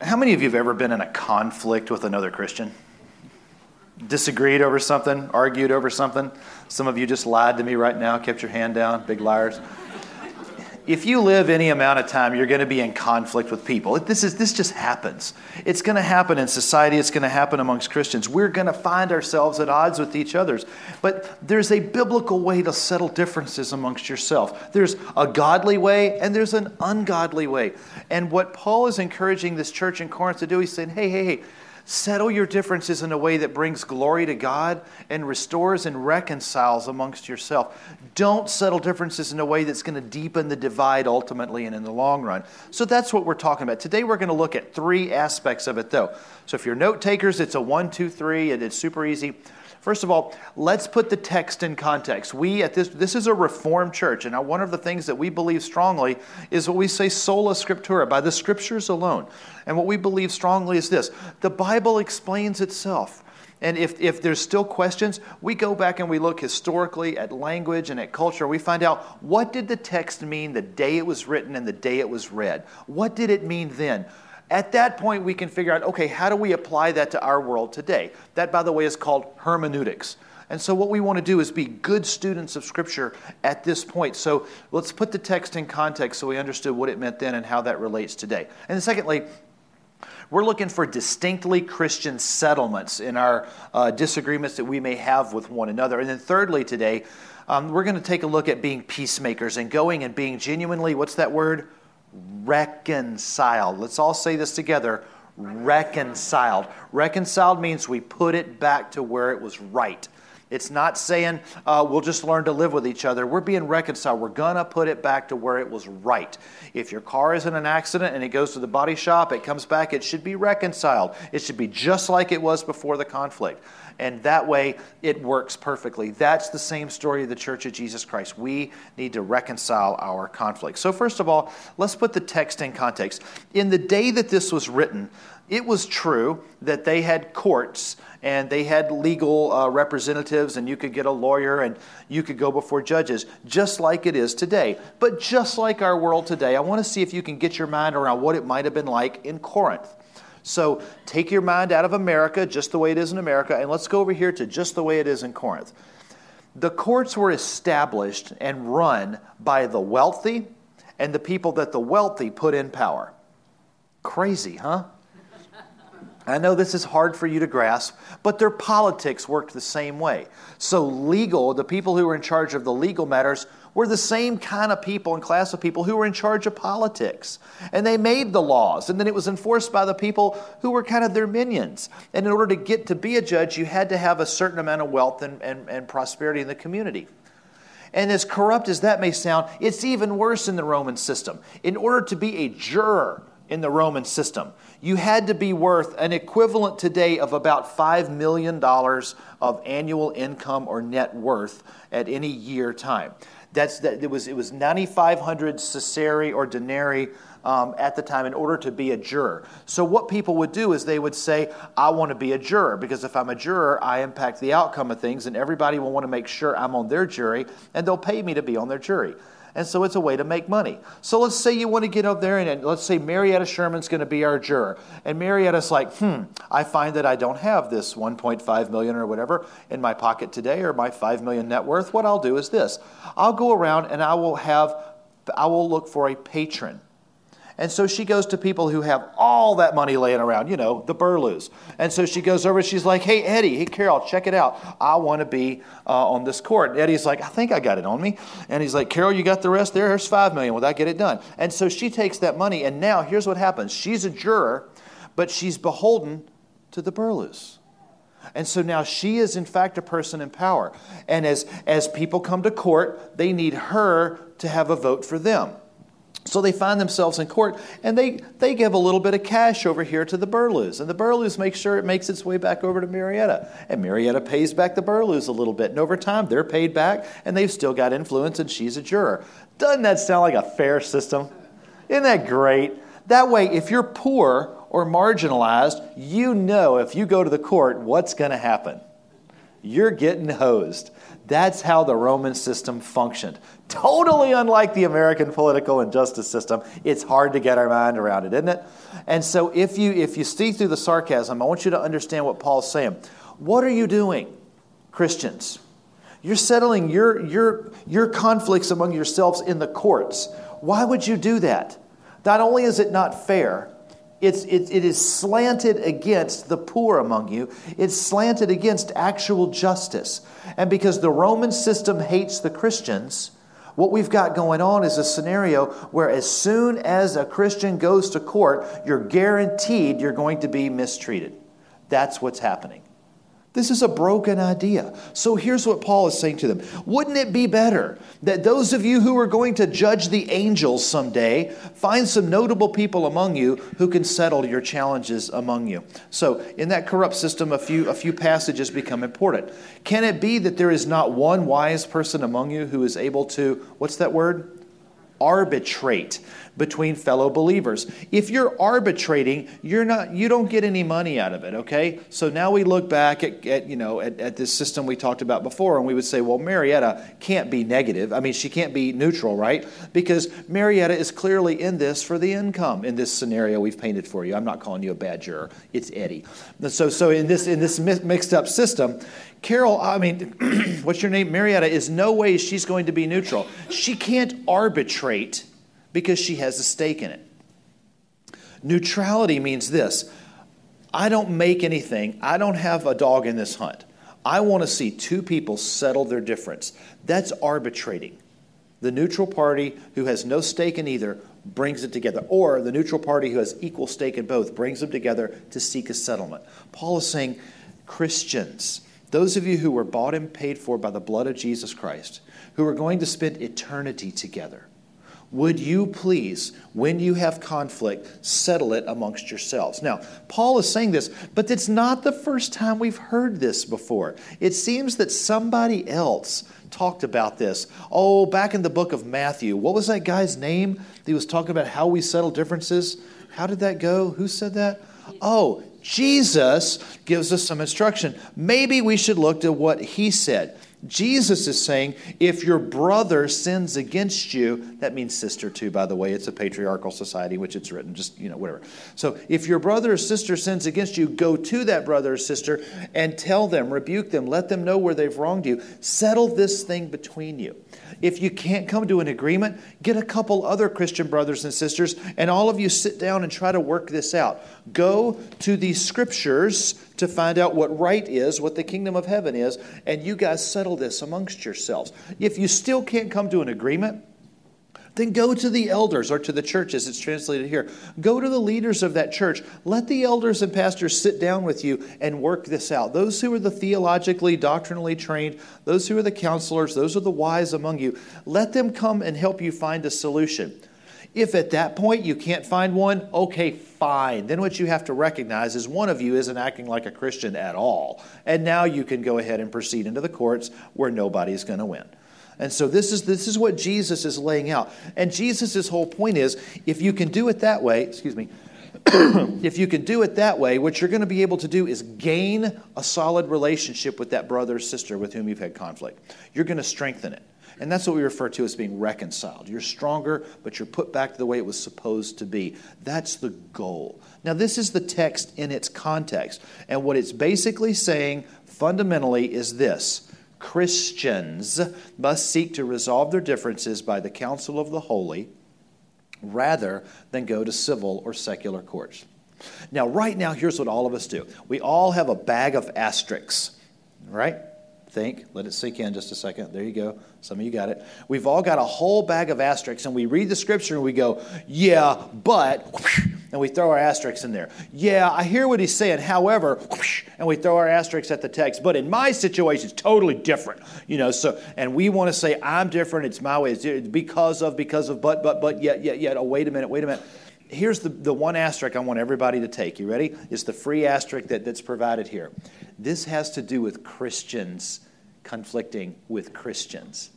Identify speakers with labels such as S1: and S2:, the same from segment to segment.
S1: How many of you have ever been in a conflict with another Christian? Disagreed over something, argued over something? Some of you just lied to me right now, kept your hand down, big liars if you live any amount of time, you're going to be in conflict with people. This, is, this just happens. It's going to happen in society, it's going to happen amongst Christians. We're going to find ourselves at odds with each other. But there's a biblical way to settle differences amongst yourself. There's a godly way and there's an ungodly way. And what Paul is encouraging this church in Corinth to do, he's saying, hey, hey, hey, Settle your differences in a way that brings glory to God and restores and reconciles amongst yourself. Don't settle differences in a way that's going to deepen the divide ultimately and in the long run. So that's what we're talking about. Today we're going to look at three aspects of it, though. So if you're note takers, it's a one, two, three, and it's super easy. First of all, let's put the text in context. We at this this is a reformed church, and one of the things that we believe strongly is what we say sola scriptura, by the scriptures alone. And what we believe strongly is this: the Bible explains itself. And if, if there's still questions, we go back and we look historically at language and at culture. We find out what did the text mean the day it was written and the day it was read? What did it mean then? At that point, we can figure out okay, how do we apply that to our world today? That, by the way, is called hermeneutics. And so, what we want to do is be good students of Scripture at this point. So, let's put the text in context so we understood what it meant then and how that relates today. And secondly, we're looking for distinctly Christian settlements in our uh, disagreements that we may have with one another. And then, thirdly, today, um, we're going to take a look at being peacemakers and going and being genuinely, what's that word? Reconciled. Let's all say this together reconciled. Reconciled means we put it back to where it was right. It's not saying uh, we'll just learn to live with each other. We're being reconciled. We're going to put it back to where it was right. If your car is in an accident and it goes to the body shop, it comes back, it should be reconciled. It should be just like it was before the conflict. And that way, it works perfectly. That's the same story of the Church of Jesus Christ. We need to reconcile our conflict. So, first of all, let's put the text in context. In the day that this was written, it was true that they had courts and they had legal uh, representatives, and you could get a lawyer and you could go before judges, just like it is today. But just like our world today, I want to see if you can get your mind around what it might have been like in Corinth. So take your mind out of America, just the way it is in America, and let's go over here to just the way it is in Corinth. The courts were established and run by the wealthy and the people that the wealthy put in power. Crazy, huh? I know this is hard for you to grasp, but their politics worked the same way. So, legal, the people who were in charge of the legal matters, were the same kind of people and class of people who were in charge of politics. And they made the laws, and then it was enforced by the people who were kind of their minions. And in order to get to be a judge, you had to have a certain amount of wealth and, and, and prosperity in the community. And as corrupt as that may sound, it's even worse in the Roman system. In order to be a juror in the Roman system, you had to be worth an equivalent today of about $5 million of annual income or net worth at any year time. That's that it was it was 9,500 sestertii or denarii um, at the time in order to be a juror. So what people would do is they would say, "I want to be a juror because if I'm a juror, I impact the outcome of things, and everybody will want to make sure I'm on their jury, and they'll pay me to be on their jury." And so it's a way to make money. So let's say you want to get up there and, and let's say Marietta Sherman's going to be our juror. And Marietta's like, hmm, I find that I don't have this 1.5 million or whatever in my pocket today or my 5 million net worth. What I'll do is this I'll go around and I will have, I will look for a patron and so she goes to people who have all that money laying around, you know, the Burlews. And so she goes over and she's like, hey, Eddie, hey, Carol, check it out. I want to be uh, on this court. And Eddie's like, I think I got it on me. And he's like, Carol, you got the rest there? Here's five million. Will that get it done? And so she takes that money. And now here's what happens she's a juror, but she's beholden to the Burlews. And so now she is, in fact, a person in power. And as, as people come to court, they need her to have a vote for them. So they find themselves in court and they, they give a little bit of cash over here to the Burlews. And the Burlews make sure it makes its way back over to Marietta. And Marietta pays back the Burlews a little bit. And over time, they're paid back and they've still got influence and she's a juror. Doesn't that sound like a fair system? Isn't that great? That way, if you're poor or marginalized, you know if you go to the court what's going to happen. you're getting hosed. That's how the Roman system functioned. Totally unlike the American political and justice system. It's hard to get our mind around it, isn't it? And so if you if you see through the sarcasm, I want you to understand what Paul's saying. What are you doing, Christians? You're settling your, your, your conflicts among yourselves in the courts. Why would you do that? Not only is it not fair, it's, it, it is slanted against the poor among you. It's slanted against actual justice. And because the Roman system hates the Christians, what we've got going on is a scenario where as soon as a Christian goes to court, you're guaranteed you're going to be mistreated. That's what's happening. This is a broken idea. So here's what Paul is saying to them Wouldn't it be better that those of you who are going to judge the angels someday find some notable people among you who can settle your challenges among you? So, in that corrupt system, a few, a few passages become important. Can it be that there is not one wise person among you who is able to, what's that word? arbitrate between fellow believers. If you're arbitrating, you're not you don't get any money out of it, okay? So now we look back at, at you know at, at, this system we talked about before and we would say, well, Marietta can't be negative. I mean, she can't be neutral, right? Because Marietta is clearly in this for the income in this scenario we've painted for you. I'm not calling you a bad juror. It's Eddie. So so in this in this mixed up system, Carol, I mean, what's your name? Marietta is no way she's going to be neutral. She can't arbitrate because she has a stake in it. Neutrality means this I don't make anything, I don't have a dog in this hunt. I want to see two people settle their difference. That's arbitrating. The neutral party who has no stake in either brings it together, or the neutral party who has equal stake in both brings them together to seek a settlement. Paul is saying, Christians, those of you who were bought and paid for by the blood of Jesus Christ, who are going to spend eternity together, would you please, when you have conflict, settle it amongst yourselves? Now, Paul is saying this, but it's not the first time we've heard this before. It seems that somebody else talked about this. Oh, back in the book of Matthew, what was that guy's name? He was talking about how we settle differences. How did that go? Who said that? Oh, Jesus gives us some instruction. Maybe we should look to what he said. Jesus is saying, if your brother sins against you, that means sister too, by the way. It's a patriarchal society, which it's written, just, you know, whatever. So if your brother or sister sins against you, go to that brother or sister and tell them, rebuke them, let them know where they've wronged you. Settle this thing between you. If you can't come to an agreement, get a couple other Christian brothers and sisters, and all of you sit down and try to work this out. Go to these scriptures to find out what right is, what the kingdom of heaven is, and you guys settle this amongst yourselves. If you still can't come to an agreement, then go to the elders or to the church as it's translated here. Go to the leaders of that church. Let the elders and pastors sit down with you and work this out. Those who are the theologically, doctrinally trained, those who are the counselors, those are the wise among you, let them come and help you find a solution. If at that point you can't find one, okay, fine. Then what you have to recognize is one of you isn't acting like a Christian at all. And now you can go ahead and proceed into the courts where nobody's going to win. And so this is this is what Jesus is laying out. And Jesus' whole point is if you can do it that way, excuse me, if you can do it that way, what you're going to be able to do is gain a solid relationship with that brother or sister with whom you've had conflict. You're going to strengthen it. And that's what we refer to as being reconciled. You're stronger, but you're put back to the way it was supposed to be. That's the goal. Now, this is the text in its context. And what it's basically saying fundamentally is this Christians must seek to resolve their differences by the counsel of the holy rather than go to civil or secular courts. Now, right now, here's what all of us do we all have a bag of asterisks, right? Think, let it sink in just a second. There you go. Some of you got it. We've all got a whole bag of asterisks, and we read the scripture and we go, yeah, but, and we throw our asterisks in there. Yeah, I hear what he's saying. However, and we throw our asterisks at the text. But in my situation, it's totally different. You know, so, and we want to say, I'm different. It's my way. It's because of, because of, but, but, but, yet, yet, yet. Oh, wait a minute, wait a minute here's the, the one asterisk I want everybody to take. You ready? It's the free asterisk that, that's provided here. This has to do with Christians conflicting with Christians.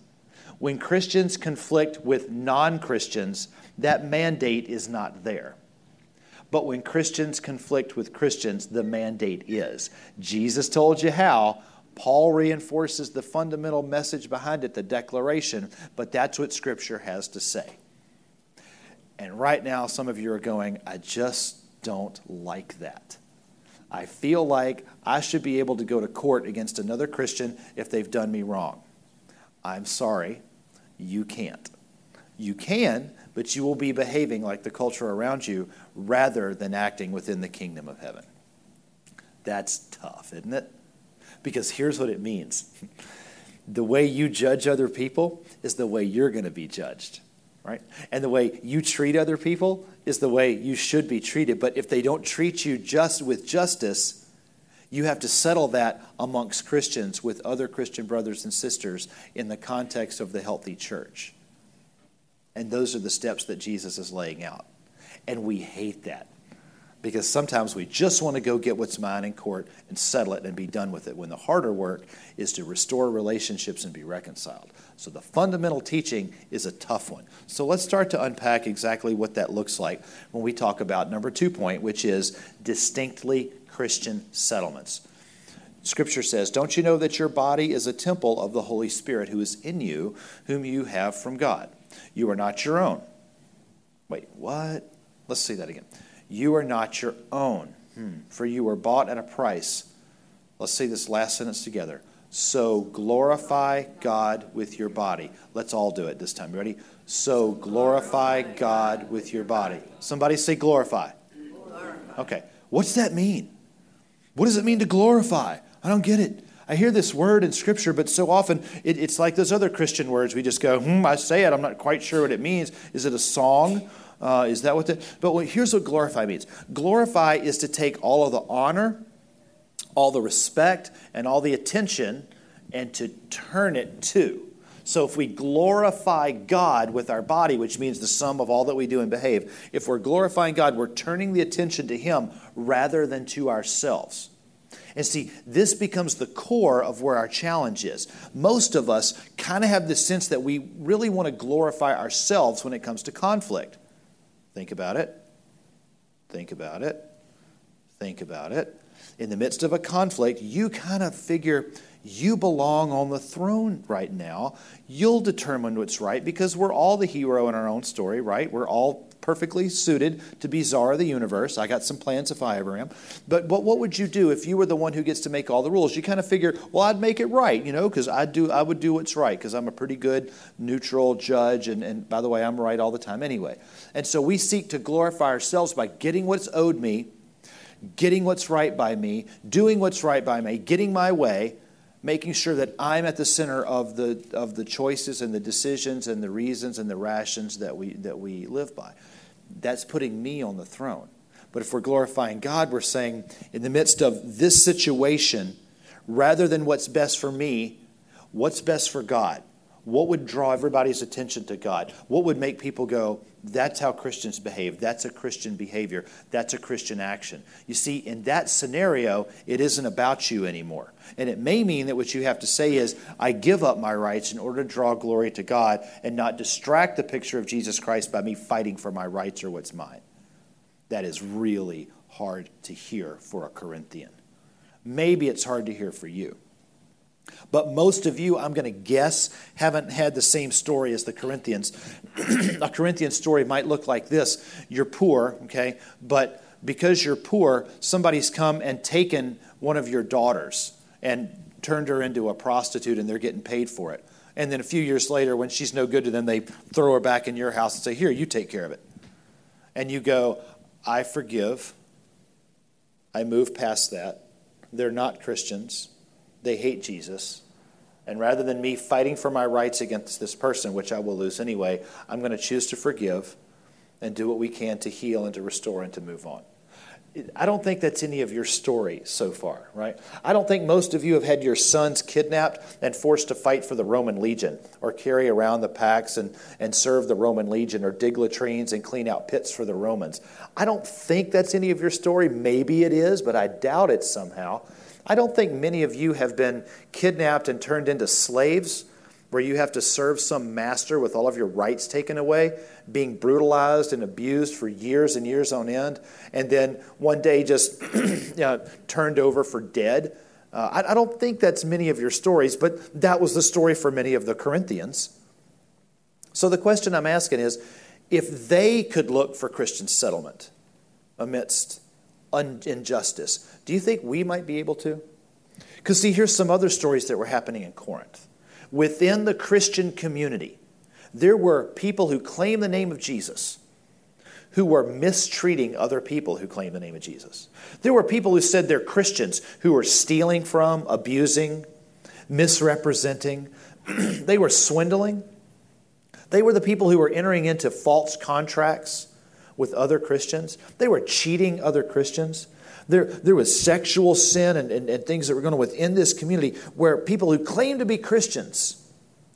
S1: When Christians conflict with non Christians, that mandate is not there. But when Christians conflict with Christians, the mandate is. Jesus told you how, Paul reinforces the fundamental message behind it, the declaration, but that's what Scripture has to say. And right now, some of you are going, I just don't like that. I feel like I should be able to go to court against another Christian if they've done me wrong. I'm sorry, you can't. You can, but you will be behaving like the culture around you rather than acting within the kingdom of heaven. That's tough, isn't it? Because here's what it means the way you judge other people is the way you're going to be judged, right? And the way you treat other people is the way you should be treated. But if they don't treat you just with justice, you have to settle that amongst Christians with other Christian brothers and sisters in the context of the healthy church. And those are the steps that Jesus is laying out. And we hate that because sometimes we just want to go get what's mine in court and settle it and be done with it when the harder work is to restore relationships and be reconciled. So the fundamental teaching is a tough one. So let's start to unpack exactly what that looks like when we talk about number two point, which is distinctly Christian settlements. Scripture says, Don't you know that your body is a temple of the Holy Spirit who is in you, whom you have from God? You are not your own. Wait, what? Let's see that again. You are not your own, hmm. for you were bought at a price. Let's say this last sentence together. So glorify God with your body. Let's all do it this time. Ready? So glorify God with your body. Somebody say glorify. Okay. What's that mean? What does it mean to glorify? I don't get it. I hear this word in Scripture, but so often it, it's like those other Christian words. We just go, hmm, I say it. I'm not quite sure what it means. Is it a song? Uh, is that what the. But here's what glorify means glorify is to take all of the honor, all the respect, and all the attention and to turn it to. So if we glorify God with our body, which means the sum of all that we do and behave, if we're glorifying God, we're turning the attention to Him rather than to ourselves. And see, this becomes the core of where our challenge is. Most of us kind of have this sense that we really want to glorify ourselves when it comes to conflict. Think about it. Think about it. Think about it. In the midst of a conflict, you kind of figure you belong on the throne right now. You'll determine what's right because we're all the hero in our own story, right? We're all perfectly suited to be czar of the universe. I got some plans if I ever am. But, but what would you do if you were the one who gets to make all the rules? You kind of figure, well, I'd make it right, you know, because I do I would do what's right because I'm a pretty good neutral judge, and, and by the way, I'm right all the time anyway. And so we seek to glorify ourselves by getting what's owed me, getting what's right by me, doing what's right by me, getting my way, making sure that I'm at the center of the, of the choices and the decisions and the reasons and the rations that we, that we live by. That's putting me on the throne. But if we're glorifying God, we're saying, in the midst of this situation, rather than what's best for me, what's best for God? What would draw everybody's attention to God? What would make people go, that's how Christians behave. That's a Christian behavior. That's a Christian action. You see, in that scenario, it isn't about you anymore. And it may mean that what you have to say is, I give up my rights in order to draw glory to God and not distract the picture of Jesus Christ by me fighting for my rights or what's mine. That is really hard to hear for a Corinthian. Maybe it's hard to hear for you. But most of you, I'm going to guess, haven't had the same story as the Corinthians. a Corinthian story might look like this You're poor, okay, but because you're poor, somebody's come and taken one of your daughters and turned her into a prostitute and they're getting paid for it. And then a few years later, when she's no good to them, they throw her back in your house and say, Here, you take care of it. And you go, I forgive. I move past that. They're not Christians they hate Jesus. And rather than me fighting for my rights against this person, which I will lose anyway, I'm going to choose to forgive and do what we can to heal and to restore and to move on. I don't think that's any of your story so far, right? I don't think most of you have had your sons kidnapped and forced to fight for the Roman legion or carry around the packs and, and serve the Roman legion or dig latrines and clean out pits for the Romans. I don't think that's any of your story. Maybe it is, but I doubt it somehow. I don't think many of you have been kidnapped and turned into slaves where you have to serve some master with all of your rights taken away, being brutalized and abused for years and years on end, and then one day just you know, turned over for dead. Uh, I, I don't think that's many of your stories, but that was the story for many of the Corinthians. So the question I'm asking is if they could look for Christian settlement amidst injustice, do you think we might be able to? Because, see, here's some other stories that were happening in Corinth. Within the Christian community, there were people who claimed the name of Jesus who were mistreating other people who claimed the name of Jesus. There were people who said they're Christians who were stealing from, abusing, misrepresenting. they were swindling. They were the people who were entering into false contracts with other Christians. They were cheating other Christians. There, there was sexual sin and, and, and things that were going on within this community where people who claimed to be Christians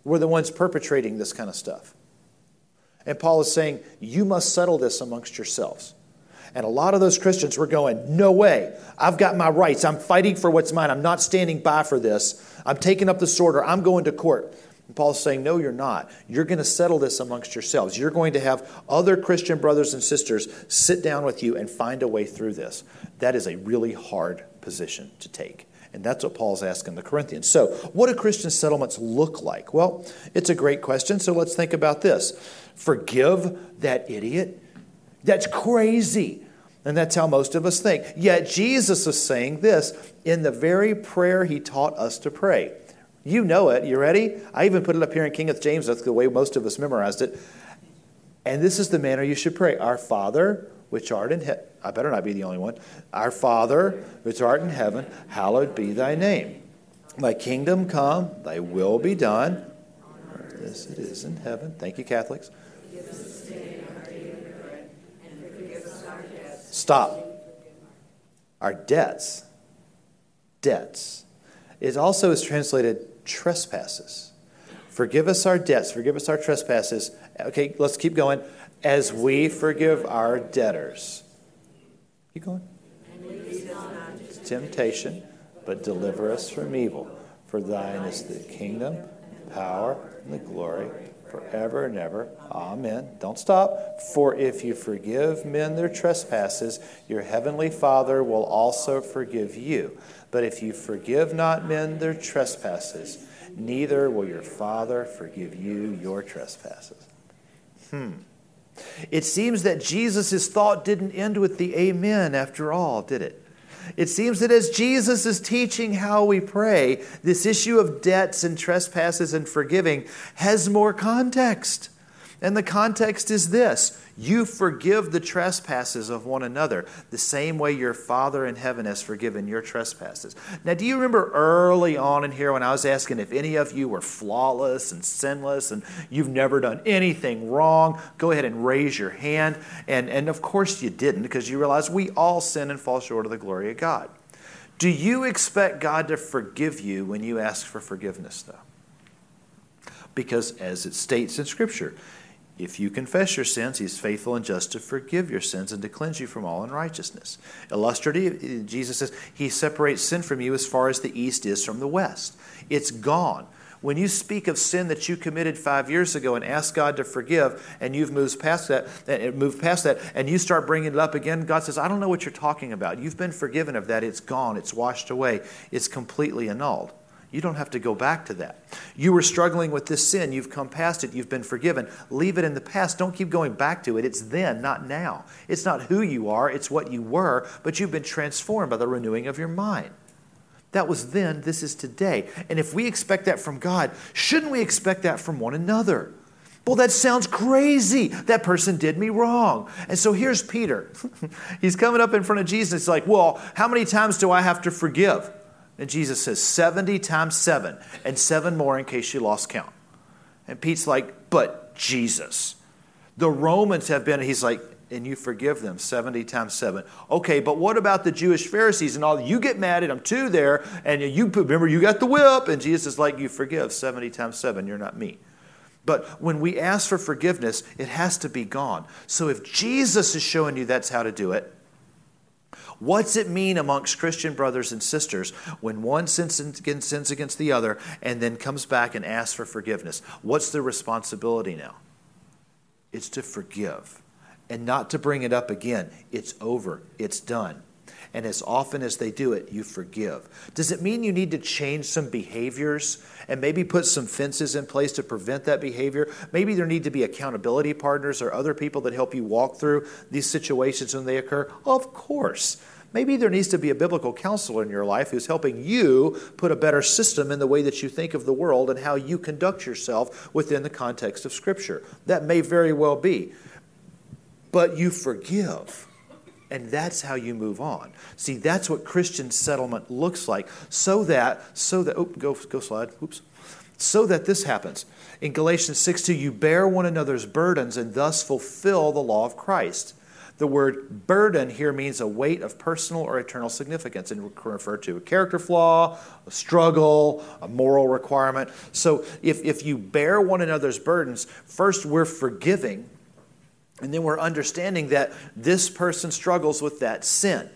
S1: were the ones perpetrating this kind of stuff. And Paul is saying, You must settle this amongst yourselves. And a lot of those Christians were going, No way. I've got my rights. I'm fighting for what's mine. I'm not standing by for this. I'm taking up the sword or I'm going to court. And Paul's saying, No, you're not. You're going to settle this amongst yourselves. You're going to have other Christian brothers and sisters sit down with you and find a way through this. That is a really hard position to take. And that's what Paul's asking the Corinthians. So, what do Christian settlements look like? Well, it's a great question. So, let's think about this. Forgive that idiot? That's crazy. And that's how most of us think. Yet, Jesus is saying this in the very prayer he taught us to pray. You know it. You ready? I even put it up here in King of James. That's the way most of us memorized it. And this is the manner you should pray Our Father, which art in heaven. I better not be the only one. Our Father, which art in heaven, hallowed be thy name. Thy kingdom come, thy will be done. As it is in heaven. Thank you, Catholics. Stop. Our debts. Debts. It also is translated trespasses. Forgive us our debts. Forgive us our trespasses. Okay, let's keep going. As we forgive our debtors. Keep going. Temptation, but deliver us from evil. For thine is the kingdom, power, and the glory forever and ever. Amen. Don't stop. For if you forgive men their trespasses, your heavenly Father will also forgive you. But if you forgive not men their trespasses, neither will your Father forgive you your trespasses. Hmm. It seems that Jesus' thought didn't end with the amen after all, did it? It seems that as Jesus is teaching how we pray, this issue of debts and trespasses and forgiving has more context. And the context is this you forgive the trespasses of one another the same way your Father in heaven has forgiven your trespasses. Now, do you remember early on in here when I was asking if any of you were flawless and sinless and you've never done anything wrong? Go ahead and raise your hand. And, and of course you didn't because you realize we all sin and fall short of the glory of God. Do you expect God to forgive you when you ask for forgiveness, though? Because as it states in Scripture, if you confess your sins, he's faithful and just to forgive your sins and to cleanse you from all unrighteousness. Illustrative, Jesus says, he separates sin from you as far as the east is from the west. It's gone. When you speak of sin that you committed five years ago and ask God to forgive, and you've moved past that, moved past that, and you start bringing it up again, God says, "I don't know what you're talking about. You've been forgiven of that. It's gone. It's washed away. It's completely annulled." You don't have to go back to that. You were struggling with this sin. You've come past it. You've been forgiven. Leave it in the past. Don't keep going back to it. It's then, not now. It's not who you are, it's what you were, but you've been transformed by the renewing of your mind. That was then, this is today. And if we expect that from God, shouldn't we expect that from one another? Well, that sounds crazy. That person did me wrong. And so here's Peter. He's coming up in front of Jesus. He's like, Well, how many times do I have to forgive? And Jesus says 70 times 7, and 7 more in case you lost count. And Pete's like, But Jesus. The Romans have been, he's like, and you forgive them 70 times 7. Okay, but what about the Jewish Pharisees and all? You get mad at them too there, and you remember you got the whip, and Jesus is like, You forgive 70 times 7. You're not me. But when we ask for forgiveness, it has to be gone. So if Jesus is showing you that's how to do it, What's it mean amongst Christian brothers and sisters when one sins against, the other and then comes back and asks for forgiveness? What's the responsibility now? It's to forgive and not to bring it up again. It's over, it's done. And as often as they do it, you forgive. Does it mean you need to change some behaviors and maybe put some fences in place to prevent that behavior? Maybe there need to be accountability partners or other people that help you walk through these situations when they occur? Of course. Maybe there needs to be a biblical counselor in your life who's helping you put a better system in the way that you think of the world and how you conduct yourself within the context of Scripture. That may very well be. But you forgive. And that's how you move on. See, that's what Christian settlement looks like. So that, so that, oh, go, go slide, oops. So that this happens. In Galatians 6 2, you bear one another's burdens and thus fulfill the law of Christ. The word burden here means a weight of personal or eternal significance and can refer to a character flaw, a struggle, a moral requirement. So if, if you bear one another's burdens, first we're forgiving, and then we're understanding that this person struggles with that sin.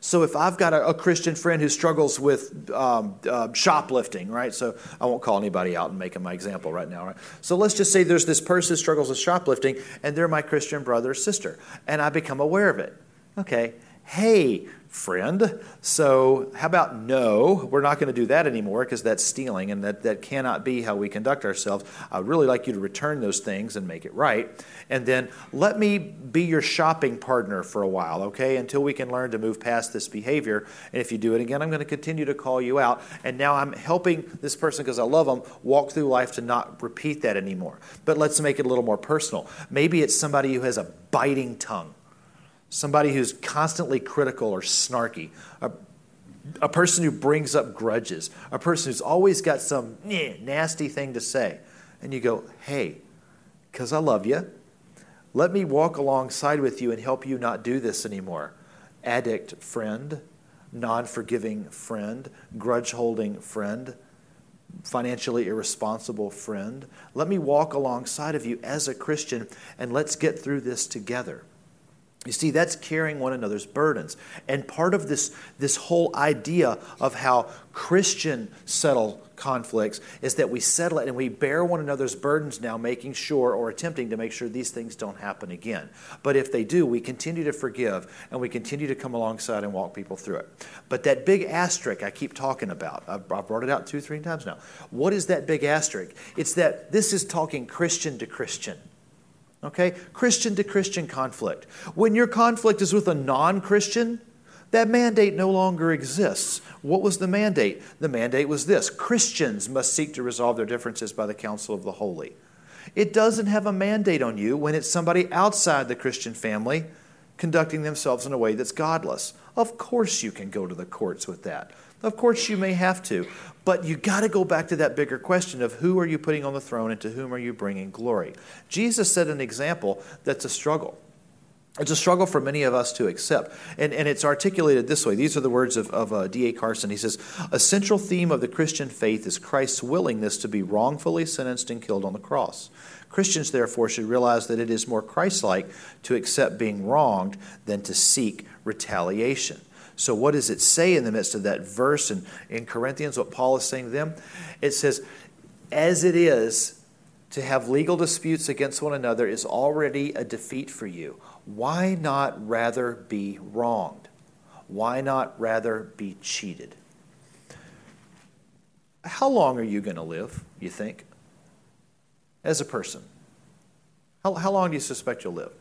S1: So if I've got a, a Christian friend who struggles with um, uh, shoplifting, right? So I won't call anybody out and make him my example right now, right? So let's just say there's this person who struggles with shoplifting, and they're my Christian brother or sister, and I become aware of it. Okay, hey, friend. So, how about no? We're not going to do that anymore because that's stealing and that, that cannot be how we conduct ourselves. I'd really like you to return those things and make it right. And then let me be your shopping partner for a while, okay, until we can learn to move past this behavior. And if you do it again, I'm going to continue to call you out. And now I'm helping this person because I love them walk through life to not repeat that anymore. But let's make it a little more personal. Maybe it's somebody who has a biting tongue somebody who's constantly critical or snarky, a, a person who brings up grudges, a person who's always got some nasty thing to say. And you go, hey, because I love you, let me walk alongside with you and help you not do this anymore. Addict friend, non forgiving friend, grudge holding friend, financially irresponsible friend. Let me walk alongside of you as a Christian and let's get through this together. You see, that's carrying one another's burdens. And part of this, this whole idea of how Christian settle conflicts is that we settle it and we bear one another's burdens now, making sure or attempting to make sure these things don't happen again. But if they do, we continue to forgive and we continue to come alongside and walk people through it. But that big asterisk I keep talking about, I've brought it out two, three times now. What is that big asterisk? It's that this is talking Christian to Christian. Okay? Christian to Christian conflict. When your conflict is with a non Christian, that mandate no longer exists. What was the mandate? The mandate was this Christians must seek to resolve their differences by the counsel of the holy. It doesn't have a mandate on you when it's somebody outside the Christian family conducting themselves in a way that's godless. Of course, you can go to the courts with that. Of course, you may have to. But you got to go back to that bigger question of who are you putting on the throne and to whom are you bringing glory? Jesus set an example that's a struggle. It's a struggle for many of us to accept. And, and it's articulated this way. These are the words of, of uh, D.A. Carson. He says, A central theme of the Christian faith is Christ's willingness to be wrongfully sentenced and killed on the cross. Christians, therefore, should realize that it is more Christ like to accept being wronged than to seek retaliation. So, what does it say in the midst of that verse in, in Corinthians, what Paul is saying to them? It says, As it is to have legal disputes against one another is already a defeat for you. Why not rather be wronged? Why not rather be cheated? How long are you going to live, you think, as a person? How, how long do you suspect you'll live?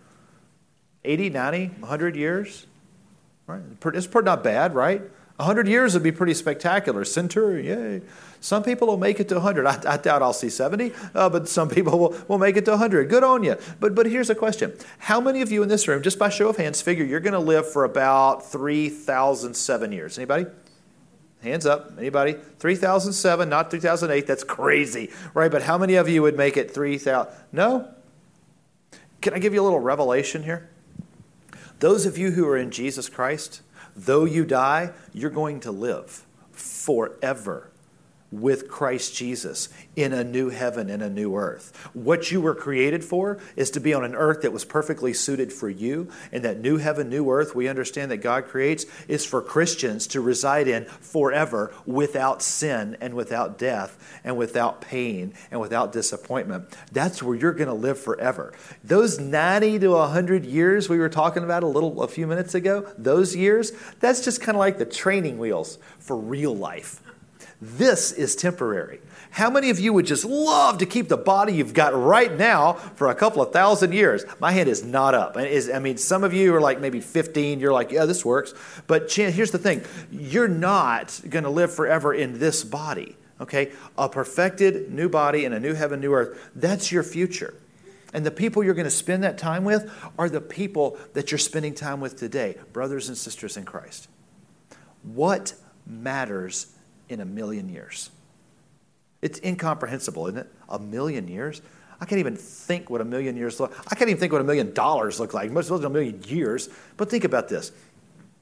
S1: 80, 90, 100 years? Right? It's not bad, right? 100 years would be pretty spectacular. Century, yay. Some people will make it to 100. I, I doubt I'll see 70, uh, but some people will, will make it to 100. Good on you. But, but here's a question How many of you in this room, just by show of hands, figure you're going to live for about 3,007 years? Anybody? Hands up. Anybody? 3007, not 3008. That's crazy, right? But how many of you would make it 3000? No? Can I give you a little revelation here? Those of you who are in Jesus Christ, though you die, you're going to live forever. With Christ Jesus in a new heaven and a new earth. What you were created for is to be on an earth that was perfectly suited for you. And that new heaven, new earth, we understand that God creates is for Christians to reside in forever without sin and without death and without pain and without disappointment. That's where you're going to live forever. Those 90 to 100 years we were talking about a little a few minutes ago, those years, that's just kind of like the training wheels for real life. This is temporary. How many of you would just love to keep the body you've got right now for a couple of thousand years? My hand is not up. I mean, some of you are like maybe 15, you're like, yeah, this works. But here's the thing you're not going to live forever in this body, okay? A perfected new body in a new heaven, new earth, that's your future. And the people you're going to spend that time with are the people that you're spending time with today, brothers and sisters in Christ. What matters in a million years. It's incomprehensible, isn't it? A million years? I can't even think what a million years look. I can't even think what a million dollars look like. Most of a million years. But think about this.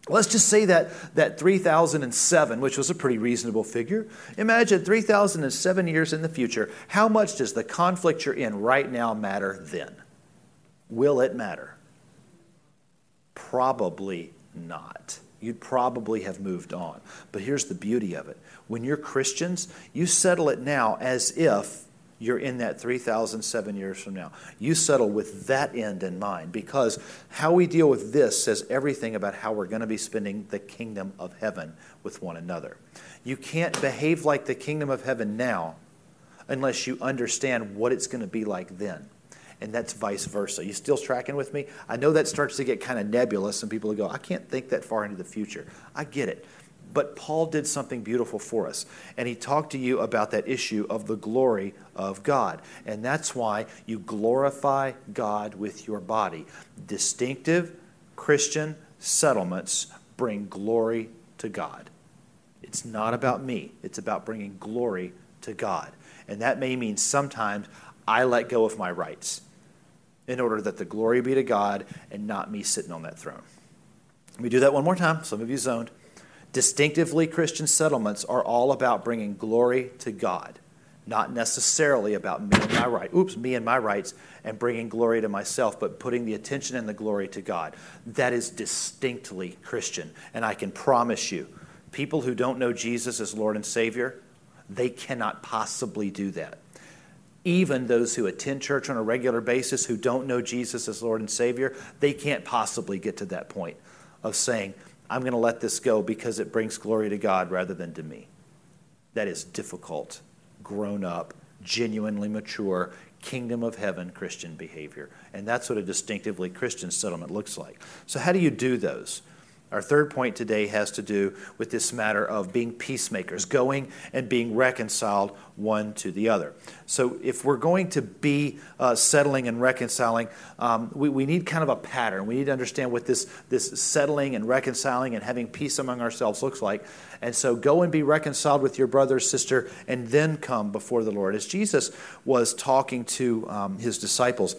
S1: Let's just say that that 3007, which was a pretty reasonable figure. Imagine 3007 years in the future. How much does the conflict you're in right now matter then? Will it matter? Probably not. You'd probably have moved on. But here's the beauty of it when you're Christians, you settle it now as if you're in that 3,007 years from now. You settle with that end in mind because how we deal with this says everything about how we're going to be spending the kingdom of heaven with one another. You can't behave like the kingdom of heaven now unless you understand what it's going to be like then. And that's vice versa. You still tracking with me? I know that starts to get kind of nebulous, and people go, I can't think that far into the future. I get it. But Paul did something beautiful for us. And he talked to you about that issue of the glory of God. And that's why you glorify God with your body. Distinctive Christian settlements bring glory to God. It's not about me, it's about bringing glory to God. And that may mean sometimes I let go of my rights in order that the glory be to God and not me sitting on that throne. Let me do that one more time. Some of you zoned. Distinctively Christian settlements are all about bringing glory to God, not necessarily about me and my right. Oops, me and my rights and bringing glory to myself, but putting the attention and the glory to God. That is distinctly Christian, and I can promise you, people who don't know Jesus as Lord and Savior, they cannot possibly do that. Even those who attend church on a regular basis who don't know Jesus as Lord and Savior, they can't possibly get to that point of saying, I'm going to let this go because it brings glory to God rather than to me. That is difficult, grown up, genuinely mature, kingdom of heaven Christian behavior. And that's what a distinctively Christian settlement looks like. So, how do you do those? Our third point today has to do with this matter of being peacemakers, going and being reconciled one to the other. So, if we're going to be uh, settling and reconciling, um, we, we need kind of a pattern. We need to understand what this, this settling and reconciling and having peace among ourselves looks like. And so, go and be reconciled with your brother, sister, and then come before the Lord. As Jesus was talking to um, his disciples,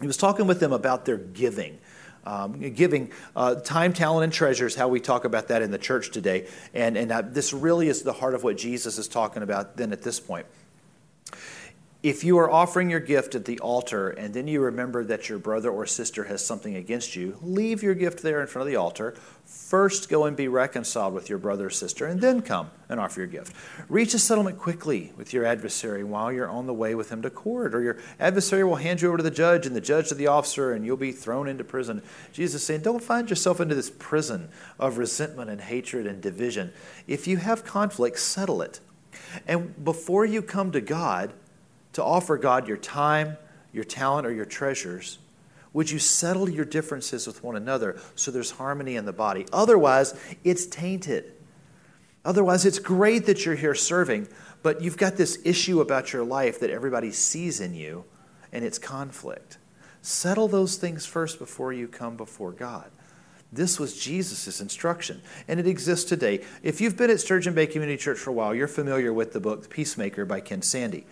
S1: he was talking with them about their giving um, giving uh, time, talent, and treasures, how we talk about that in the church today. And, and uh, this really is the heart of what Jesus is talking about then at this point. If you are offering your gift at the altar and then you remember that your brother or sister has something against you, leave your gift there in front of the altar. First, go and be reconciled with your brother or sister, and then come and offer your gift. Reach a settlement quickly with your adversary while you're on the way with him to court, or your adversary will hand you over to the judge, and the judge to the officer, and you'll be thrown into prison. Jesus is saying, Don't find yourself into this prison of resentment and hatred and division. If you have conflict, settle it. And before you come to God, to offer God your time, your talent, or your treasures, would you settle your differences with one another so there's harmony in the body? Otherwise, it's tainted. Otherwise, it's great that you're here serving, but you've got this issue about your life that everybody sees in you, and it's conflict. Settle those things first before you come before God. This was Jesus' instruction, and it exists today. If you've been at Sturgeon Bay Community Church for a while, you're familiar with the book The Peacemaker by Ken Sande.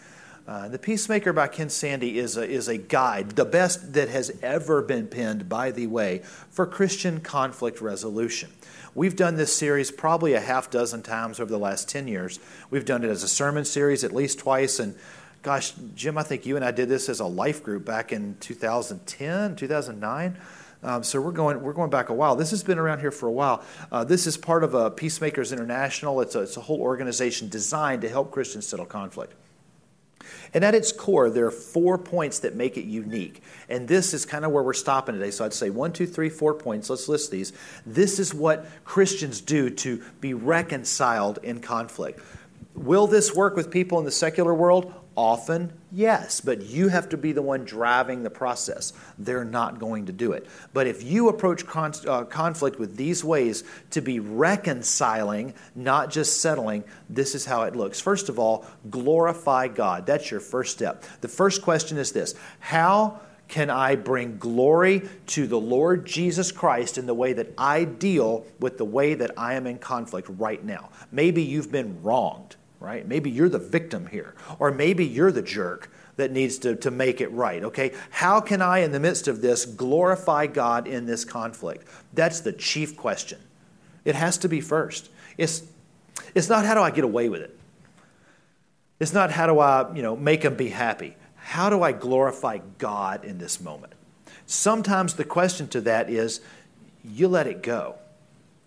S1: Uh, the Peacemaker by Ken Sande is a, is a guide, the best that has ever been penned, by the way, for Christian conflict resolution. We've done this series probably a half dozen times over the last 10 years. We've done it as a sermon series at least twice. And gosh, Jim, I think you and I did this as a life group back in 2010, 2009. Um, so we're going we're going back a while. This has been around here for a while. Uh, this is part of a Peacemakers International. It's a, it's a whole organization designed to help Christians settle conflict. And at its core, there are four points that make it unique. And this is kind of where we're stopping today. So I'd say one, two, three, four points. Let's list these. This is what Christians do to be reconciled in conflict. Will this work with people in the secular world? Often, yes, but you have to be the one driving the process. They're not going to do it. But if you approach con- uh, conflict with these ways to be reconciling, not just settling, this is how it looks. First of all, glorify God. That's your first step. The first question is this How can I bring glory to the Lord Jesus Christ in the way that I deal with the way that I am in conflict right now? Maybe you've been wronged right? Maybe you're the victim here, or maybe you're the jerk that needs to, to make it right, okay? How can I, in the midst of this, glorify God in this conflict? That's the chief question. It has to be first. It's, it's not how do I get away with it? It's not how do I, you know, make them be happy. How do I glorify God in this moment? Sometimes the question to that is you let it go.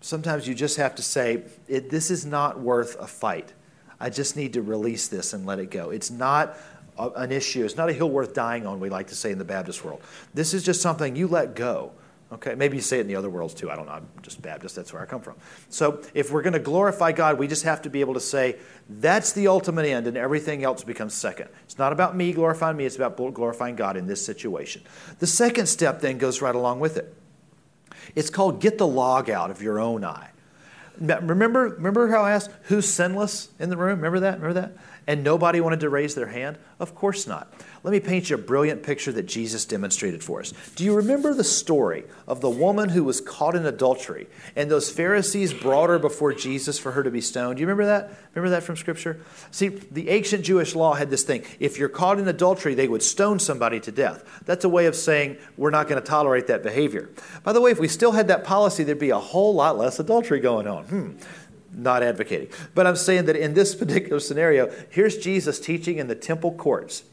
S1: Sometimes you just have to say, this is not worth a fight. I just need to release this and let it go. It's not a, an issue. It's not a hill worth dying on, we like to say in the Baptist world. This is just something you let go. Okay, maybe you say it in the other worlds too. I don't know. I'm just Baptist. That's where I come from. So if we're going to glorify God, we just have to be able to say that's the ultimate end, and everything else becomes second. It's not about me glorifying me. It's about glorifying God in this situation. The second step then goes right along with it. It's called get the log out of your own eye. Remember, remember how I asked who's sinless in the room? Remember that? Remember that? And nobody wanted to raise their hand? Of course not. Let me paint you a brilliant picture that Jesus demonstrated for us. Do you remember the story of the woman who was caught in adultery and those Pharisees brought her before Jesus for her to be stoned? Do you remember that? Remember that from Scripture? See, the ancient Jewish law had this thing if you're caught in adultery, they would stone somebody to death. That's a way of saying we're not going to tolerate that behavior. By the way, if we still had that policy, there'd be a whole lot less adultery going on. Hmm not advocating. But I'm saying that in this particular scenario, here's Jesus teaching in the temple courts.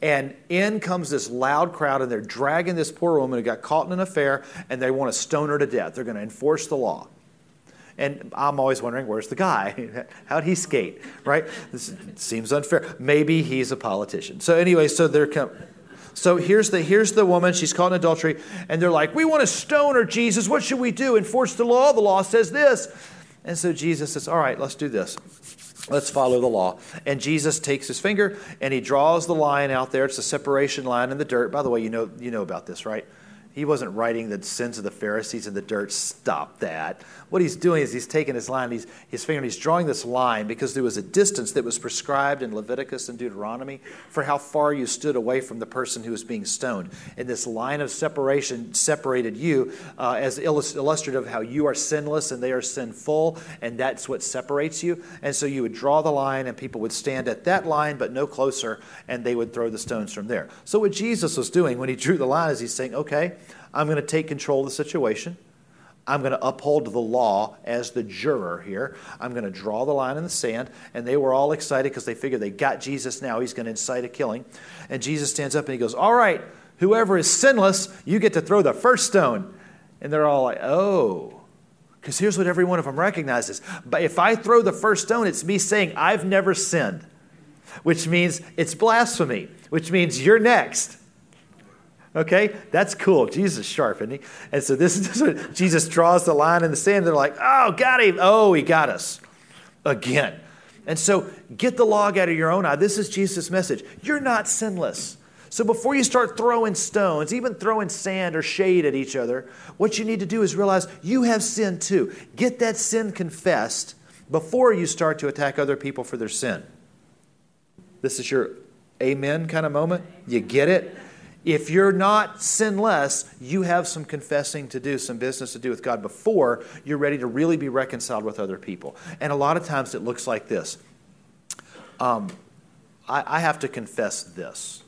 S1: And in comes this loud crowd, and they're dragging this poor woman who got caught in an affair, and they want to stone her to death. They're going to enforce the law. And I'm always wondering, where's the guy? How'd he skate? Right? This seems unfair. Maybe he's a politician. So anyway, so they're come. So here's the here's the woman. She's caught in adultery, and they're like, "We want to stone her, Jesus. What should we do? Enforce the law? The law says this." And so Jesus says, "All right, let's do this." Let's follow the law. And Jesus takes his finger and he draws the line out there. It's a separation line in the dirt. By the way, you know, you know about this, right? He wasn't writing the sins of the Pharisees in the dirt. Stop that. What he's doing is he's taking his line, he's, his finger, and he's drawing this line because there was a distance that was prescribed in Leviticus and Deuteronomy for how far you stood away from the person who was being stoned. And this line of separation separated you uh, as illustrative of how you are sinless and they are sinful, and that's what separates you. And so you would draw the line, and people would stand at that line but no closer, and they would throw the stones from there. So what Jesus was doing when he drew the line is he's saying, okay, I'm going to take control of the situation. I'm going to uphold the law as the juror here. I'm going to draw the line in the sand. And they were all excited because they figured they got Jesus now. He's going to incite a killing. And Jesus stands up and he goes, All right, whoever is sinless, you get to throw the first stone. And they're all like, Oh. Because here's what every one of them recognizes. But if I throw the first stone, it's me saying, I've never sinned, which means it's blasphemy, which means you're next. Okay, that's cool. Jesus is sharp, isn't he? And so this is what Jesus draws the line in the sand. They're like, oh, got him. Oh, he got us again. And so get the log out of your own eye. This is Jesus' message. You're not sinless. So before you start throwing stones, even throwing sand or shade at each other, what you need to do is realize you have sin too. Get that sin confessed before you start to attack other people for their sin. This is your amen kind of moment. You get it? If you're not sinless, you have some confessing to do, some business to do with God before you're ready to really be reconciled with other people. And a lot of times it looks like this. Um, I, I have to confess this.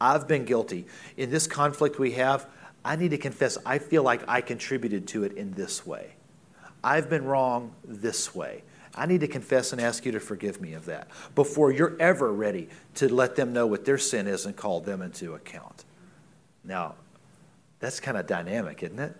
S1: I've been guilty. In this conflict we have, I need to confess I feel like I contributed to it in this way. I've been wrong this way. I need to confess and ask you to forgive me of that before you're ever ready to let them know what their sin is and call them into account. Now, that's kind of dynamic, isn't it?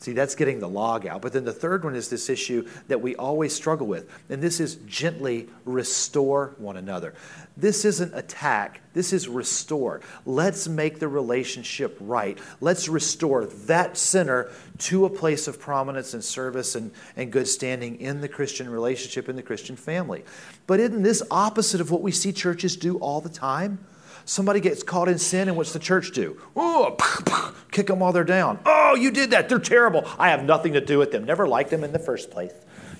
S1: See, that's getting the log out. But then the third one is this issue that we always struggle with, and this is gently restore one another. This isn't attack, this is restore. Let's make the relationship right. Let's restore that sinner to a place of prominence and service and, and good standing in the Christian relationship, in the Christian family. But isn't this opposite of what we see churches do all the time? Somebody gets caught in sin, and what's the church do? Oh, kick them while they're down. Oh, you did that. They're terrible. I have nothing to do with them. Never liked them in the first place.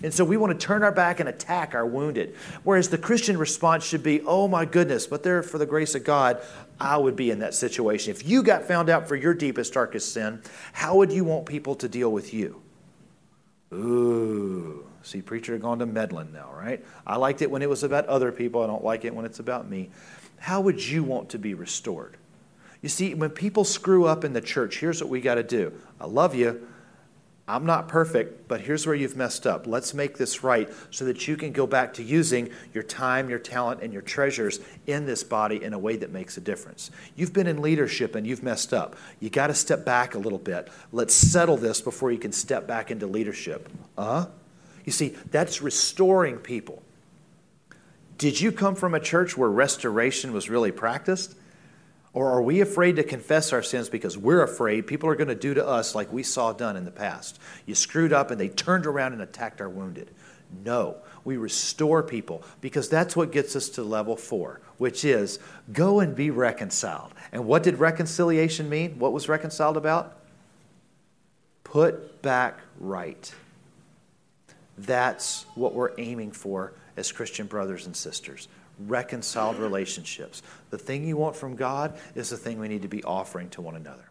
S1: And so we want to turn our back and attack our wounded. Whereas the Christian response should be, oh my goodness, but there, for the grace of God, I would be in that situation. If you got found out for your deepest, darkest sin, how would you want people to deal with you? Ooh. See, preacher gone to meddling now, right? I liked it when it was about other people. I don't like it when it's about me how would you want to be restored? You see, when people screw up in the church, here's what we got to do. I love you. I'm not perfect, but here's where you've messed up. Let's make this right so that you can go back to using your time, your talent, and your treasures in this body in a way that makes a difference. You've been in leadership and you've messed up. You got to step back a little bit. Let's settle this before you can step back into leadership. Uh huh. You see, that's restoring people. Did you come from a church where restoration was really practiced? Or are we afraid to confess our sins because we're afraid people are going to do to us like we saw done in the past? You screwed up and they turned around and attacked our wounded. No, we restore people because that's what gets us to level four, which is go and be reconciled. And what did reconciliation mean? What was reconciled about? Put back right. That's what we're aiming for as Christian brothers and sisters. Reconciled relationships. The thing you want from God is the thing we need to be offering to one another.